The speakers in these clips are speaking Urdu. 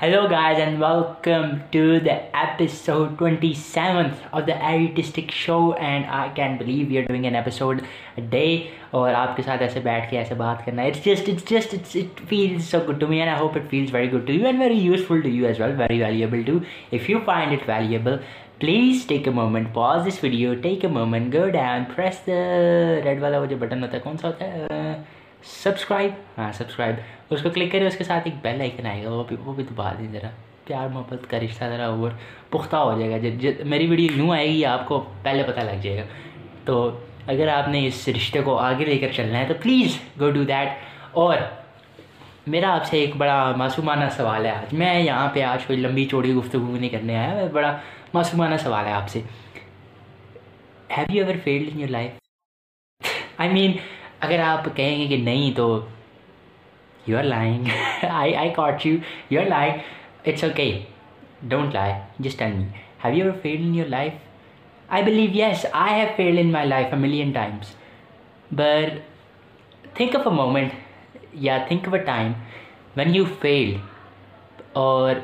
Hello, guys, and welcome to the episode 27th of the Artistic Show. And I can't believe believe you are doing an episode day اور آپ کے ساتھ ایسے بیٹھ کے ایسے بات کرنا it's just it's it's just it it feels so good to me and I hope feels very good to you and very useful to you as well very valuable to if you find it valuable please take a moment pause this video take a moment good and press the red والا وہ جو بٹن ہوتا ہے کون سا ہوتا ہے سبسکرائب ہاں سبسکرائب اس کو کلک کریں اس کے ساتھ ایک بیل آئکن آئے گا وہ بھی وہ بھی دبا دیں ذرا پیار محبت کا رشتہ ذرا اوور پختہ ہو جائے گا جب جب میری ویڈیو یوں آئے گی آپ کو پہلے پتہ لگ جائے گا تو اگر آپ نے اس رشتے کو آگے لے کر چلنا ہے تو پلیز گو ڈو دیٹ اور میرا آپ سے ایک بڑا معصومانہ سوال ہے آج میں یہاں پہ آج کوئی لمبی چوڑی گفتگو نہیں کرنے آیا بڑا معصومانہ سوال ہے آپ سے have you ever felt in your life I mean اگر آپ کہیں گے کہ نہیں تو You're lying. I caught you. You're lying. It's okay. Don't lie. Just tell me. Have you ever failed in your life? I believe yes, I have failed in my life a million times. But think of a moment. Yeah, think of a time when you failed, or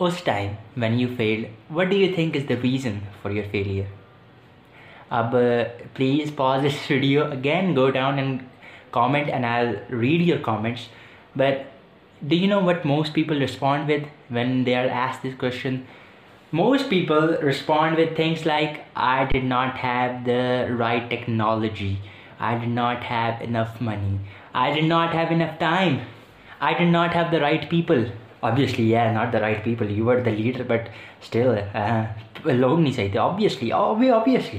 us time when you failed. What do you think is the reason for your failure? Uh, please pause this video again, go down and comment and I read your comments but the you know what most people respond with when they are ایس this question most people respond with things like I do not have the right technology I do not have enough money I do not have enough time I do not have the right people obviously not the right people you are the leader but still لوگ نہیں سکتے اوبویسلی اوبیئسلی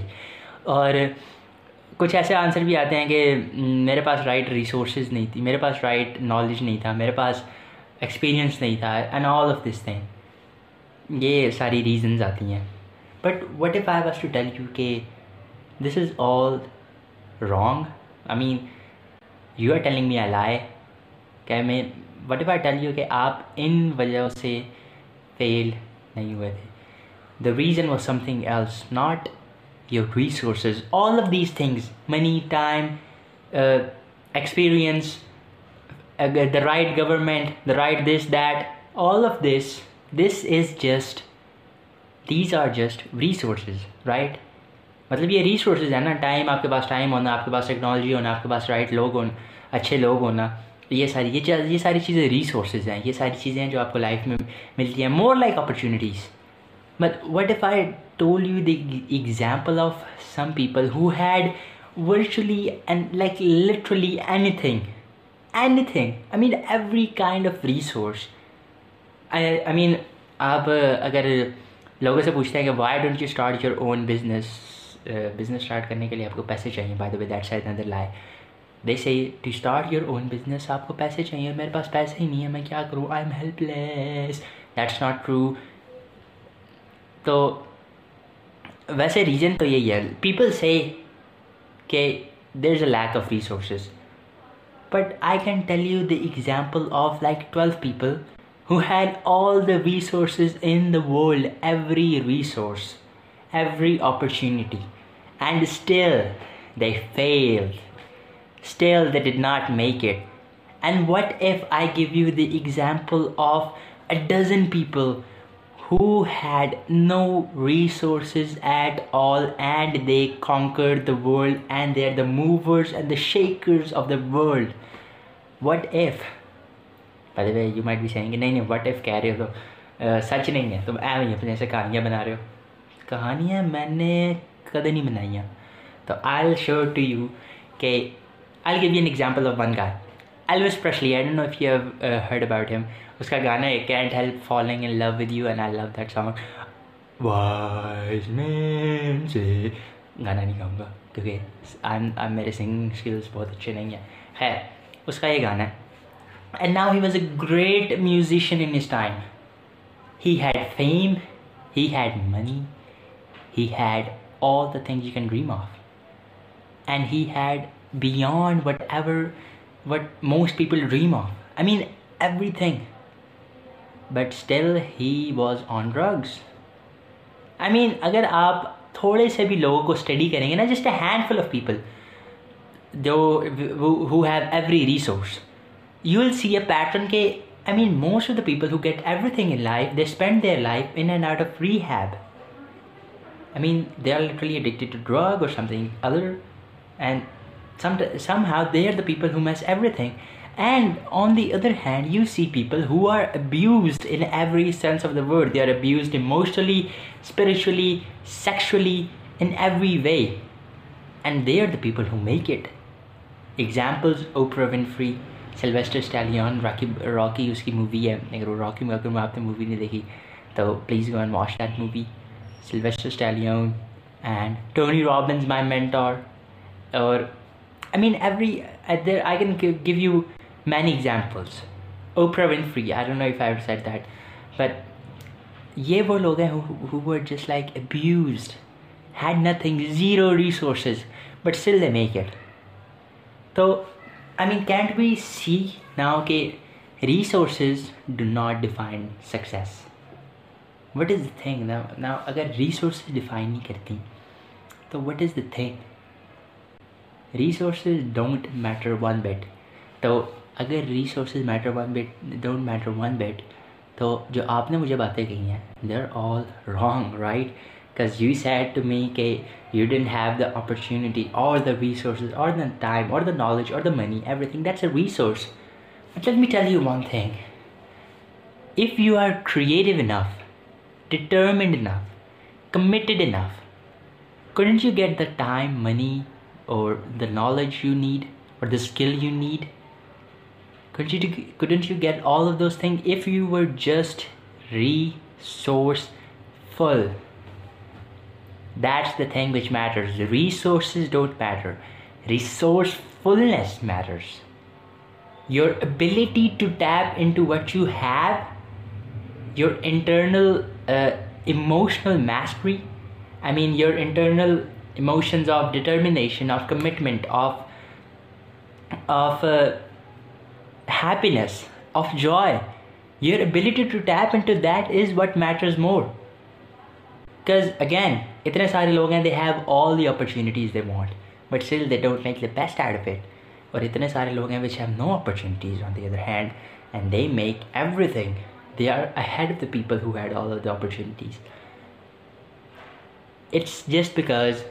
اور کچھ ایسے آنسر بھی آتے ہیں کہ میرے پاس رائٹ ریسورسز نہیں تھی میرے پاس رائٹ نالج نہیں تھا میرے پاس ایکسپیرینس نہیں تھا and all of this thing یہ ساری ریزنز آتی ہیں but what if I was to tell you کہ this is all wrong I mean you are telling me I lie کہ میں what if I tell you کہ آپ ان وجہ سے فیل نہیں ہوئے تھے the reason was something else not your resources all of these things money time uh, experience uh, the right government the right this that all of this this is just these are just resources right مطلب یہ ریسورسز ہیں نا ٹائم آپ کے پاس ٹائم ہونا آپ کے پاس ٹیکنالوجی ہونا آپ کے پاس رائٹ لوگ ہونا اچھے لوگ ہونا یہ ساری یہ ساری چیزیں ریسورسز ہیں یہ ساری چیزیں ہیں جو آپ کو لائف میں ملتی ہیں more like opportunities But what if I told you the example of some people who had virtually and like literally anything? Anything. I mean, every kind of resource. I, I mean, آپ اگر لوگوں سے پوچھتے ہیں کہ why don't you start your own business business start کرنے کے لیے آپ کو پیسے چاہیے by the way that side اندر lie they see to start your own business آپ کو پیسے چاہیے اور میرے پاس پیسے ہی نہیں ہے میں کیا کروں I am helpless that's not true تو ویسے ریزن تو یہی ہے پیپل سے کہ there is a lack of resources but I can tell you the example of like twelve people who had all the resources in the world every resource every opportunity and still they fail still they not make it and what if I give you the example of a dozen people had no resources at all and they conquer are the movers and the shakers of the world what if پہ یو مائٹ بھی نہیں نہیں وٹ ایف کہہ رہے ہو تو سچ نہیں ہے تم ایو نہیں اپنے جیسے کہانیاں بنا رہے ہو کہانیاں میں نے کدے نہیں بنائیں تو آئی شور ٹو یو کہ I give we an example of one gal Presley I know all you have heard about ہم اس کا گانا ہے can't help following in love with you and I love that song wise men سے گانا نہیں گاؤں گا کیونکہ میرے سنگنگ اسکلس بہت اچھے نہیں ہیں خیر اس کا یہ گانا ہے and now he was a great musician in his time he had fame he had money he had all the thing you can dream of and had beyond whatever what most people dream of I mean everything but still he was on drugs I mean اگر آپ تھوڑے سے بھی لوگوں کو اسٹڈی کریں گے نا just a handful of people جو who have every resource you will see a pattern کے I mean most of the people who get everything in life they spend their life in and out of rehab I mean they are literally addicted to drug اور something other and somehow they are the people who mess everything. And on the other hand, you see people who are abused in every sense of the word. They are abused emotionally, spiritually, sexually, in every way. And they are the people who make it. Examples Oprah Winfrey, Sylvester Stallone Rocky Rocky اس کی مووی ہے اگر وہ راکی میں اگر آپ نے مووی نہیں دیکھی تو please go and watch that movie Sylvester Stallone and Tony Robbins my mentor اور I mean every I can give you many examples O Parveen free down فائیور set that but یہ وہ لوگ ہیں just like abused had nothing zero resources but still the maker تو I mean can't be see now کے resources do not define success what is the thing now اگر ریسورسز ڈیفائن نہیں کرتیں تو what is the thing resources don't matter one bit تو اگر resources matter one bit don't matter one bit تو جو آپ نے مجھے باتیں کہی ہیں they are all wrong right because you said to me کہ you didn't have the opportunity اور دا ریسورسز اور دا ٹائم اور دا نالج اور the money everything that's a resource let me tell you one thing if you are creative enough determined enough committed enough can't you get the time money or the knowledge you need or the skill you need? Couldn't you get all of those things if you were just resourceful? That's the thing which matters. The resources don't matter. Resourcefulness matters. Your ability to tap into what you have, your internal uh, emotional mastery, your internal emotions of determination happiness of joy your ability to tap that is what matters more because again اتنے سارے لوگ ہیں they have the opportunities they want but still they don't make the best اور اتنے سارے لوگ have no opportunities hand and they make everything they are ahead the people opportunities it's just because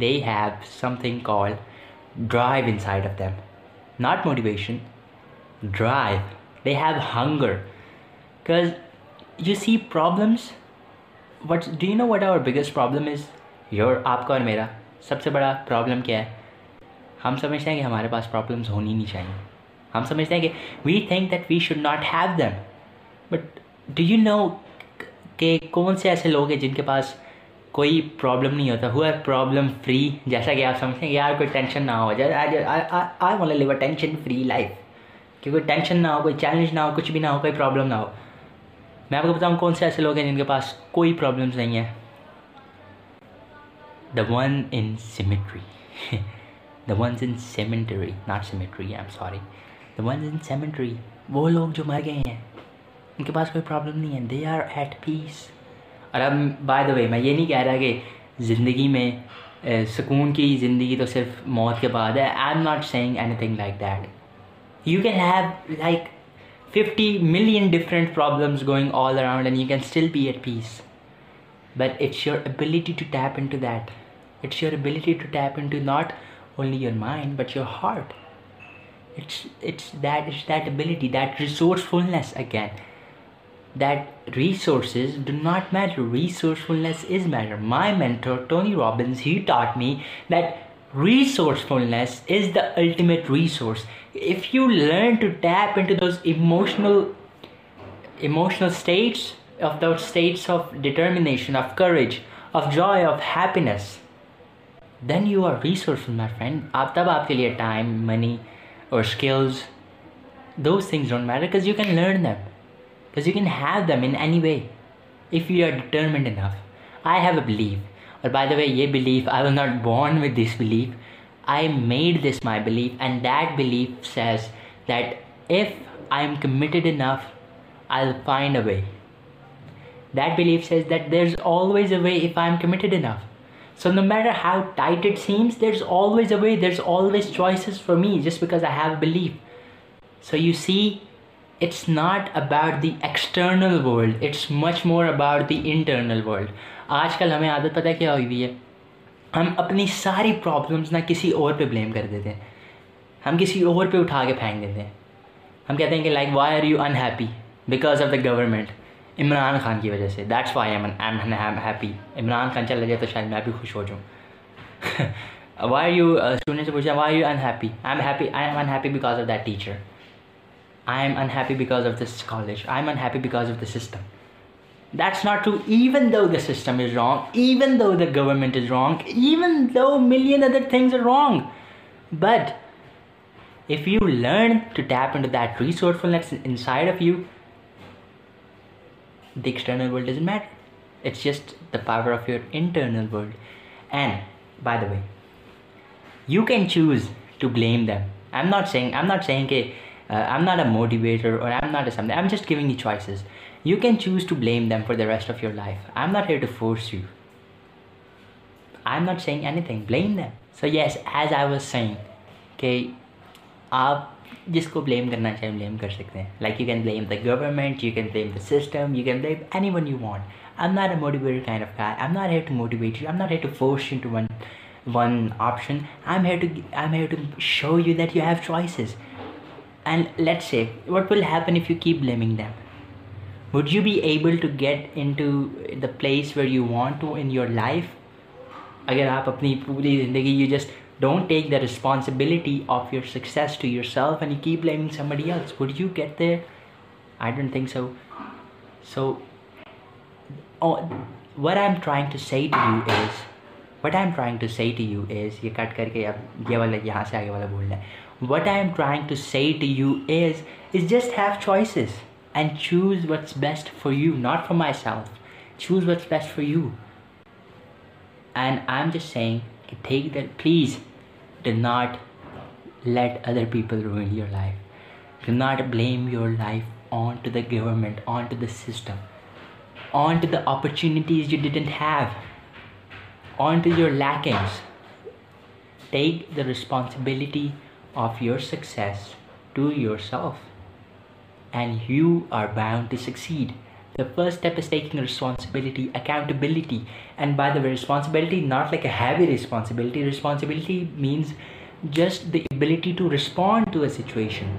they have something call drive inside of them not motivation drive they have hunger you see problems what do you know what our biggest problem is your آپ کا اور میرا سب سے بڑا پرابلم کیا ہے ہم سمجھتے ہیں کہ ہمارے پاس پرابلمس ہونی نہیں چاہئیں ہم سمجھتے ہیں کہ we think that we should not have them but do you know کہ کون سے ایسے لوگ ہیں جن کے پاس کوئی پرابلم نہیں ہوتا آر پرابلم فری جیسا کہ آپ سمجھتے ہیں کہ یار کوئی ٹینشن نہ ہو جائے live a tension free life کہ کوئی ٹینشن نہ ہو کوئی چیلنج نہ ہو کچھ بھی نہ ہو کوئی پرابلم نہ ہو میں آپ کو بتاؤں کون سے ایسے لوگ ہیں جن کے پاس کوئی پرابلمس نہیں ہیں the one in cemetery the ones in cemetery not cemetery I am sorry the ones in cemetery وہ لوگ جو مر گئے ہیں ان کے پاس کوئی پرابلم نہیں ہے دے آر ایٹ پیس اور اب بائی دا وے میں یہ نہیں کہہ رہا کہ زندگی میں سکون کی زندگی تو صرف موت کے بعد ہے I am not saying anything like that you can have like fifty million different problems going all around and you can still be at peace but it's your ability to tap into that it's your ability to tap into not only your mind but your heart it's it's that it's that ability that resourcefulness again that resources do not matter resourcefulness is metre my mentor Tony Robbins he taught me that resourcefulness is the ultimate resource if you learn to tap into emotional emotional states of the states of determination of courage of joy of happiness then you are resourceful my friend آپ تب آپ کے لیے ٹائم منی اور skills those things don't matter because you can learn them because you can have them in any way if you are determined enough. I have a belief, or by the way, ye belief, I was not born with this belief. I made this my belief, and that belief says that if I am committed enough, I'll find a way. That belief says that there's always a way if I'm committed enough. So no matter how tight it seems, there's always a way, there's always choices for me just because I have a belief. So you see, it's not about the external world it's much more about the internal world آج کل ہمیں عادت پتہ کیا ہوئی ہوئی ہے ہم اپنی ساری پرابلمس نہ کسی اور پہ بلیم کر دیتے ہیں ہم کسی اور پہ اٹھا کے پھینک دیتے ہیں ہم کہتے ہیں کہ like why are you unhappy because of the government Imran Khan کی وجہ سے that's why am am happy Imran Khan چل جائے تو شاید میں بھی خوش ہو جاؤں وائی آر یو اسٹوڈنٹ سے پوچھا why you unhappy I am happy I am unhappy because of that teacher I am unhappy because of this college. I am unhappy because of the system. That's not true. Even though the system is wrong, even though the government is wrong, even though a million other things are wrong, but if you learn to tap into that resourcefulness inside of you, the external world doesn't matter. It's just the power of your internal world. And by the way, you can choose to blame them. I'm not saying I am not a motivated اور I am not a some they am just گوگ یہ choices you can choose to blame them for the rest of your life I am not have to force you I am not saying anything blame them so yes as I was saying کہ آپ جس کو بلیم کرنا چاہیے ہم بلیم کر سکتے ہیں like you can blame the government you can blame the system you can blame anyone you want I am not a موٹیوٹ ٹائن of car I am not have to motivate you am not he force one one option I am have to I am have to show you that you have choices and let see what will happen keep blaming them would you be able to get in the place where you want to in your life اگر آپ اپنی پوری زندگی you just don't take the responsibility of your success to yourself and you keep blaming somebody else would you get there I don't think so so what I am trying to say to you is what I am trying to say to you is یہ کٹ کر کے اب یہ والا یہاں سے آگے والا بولنا ہے What I am trying to say to you is just have choices and choose what's best for you, not for myself. Choose what's best for you. And I'm just saying, take that. Please do not let other people ruin your life. Do not blame your life onto the government, onto the system, onto the opportunities you didn't have, onto your lackings. Take the responsibility of your six to years of and you are bound to succeed the first step is taking responsibility accountability and by the responsibility not like a heavy responsibility responsibility means just the ability to respond to a situation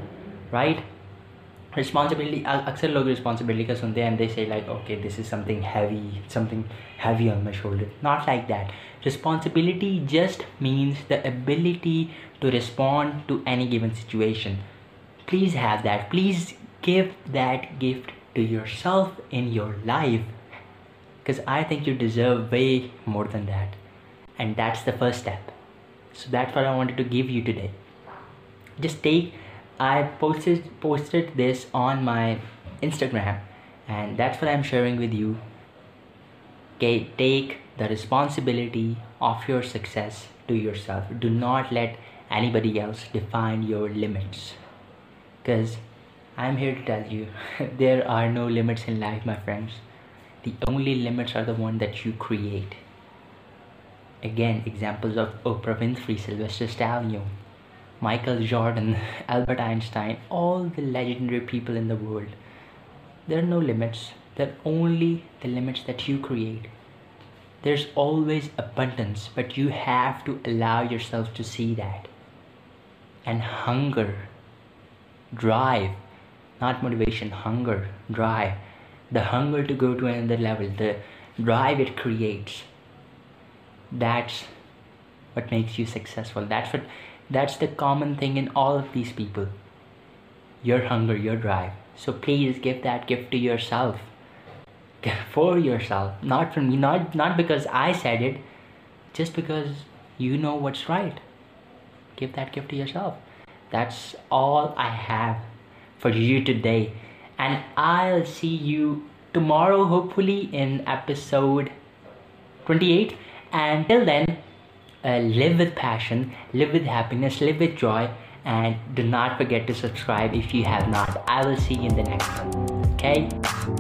right responsibility اکثر لوگ رسپانسبلٹی کا سنتے ہیں they see like okay this is something heavy something heavy on my shoulder not like that Responsibility just means the ability to respond to any given situation. Please have that. Please give that gift to yourself in your life, because I think you deserve way more than that. And that's the first step. So that's what I wanted to give you today. Just take, I posted this on my Instagram, and that's what I'm sharing with you. Okay, take the responsibility of your success to yourself. Do not let anybody else define your limits, because I'm here to tell you there are no limits in life, my friends. The only limits are the one that you create. Again, examples of Oprah Winfrey, Sylvester Stallone, Michael Jordan, Albert Einstein, all the legendary people in the world. There are no limits. They're only the limits that you create. There's always abundance, but you have to allow yourself to see that. And hunger, drive, not motivation, hunger, drive. The hunger to go to another level, the drive it creates. That's what makes you successful. That's the common thing in all of these people. Your hunger, your drive. So please give that gift to yourself for yourself, not for me, not because I said it, just because you know what's right. Give that gift to yourself. That's all I have for you today, and I'll see you tomorrow, hopefully, in episode 28. And till then, uh, live with passion, live with happiness, live with joy, and do not forget to subscribe if you have not. I will see you in the next one. Okay?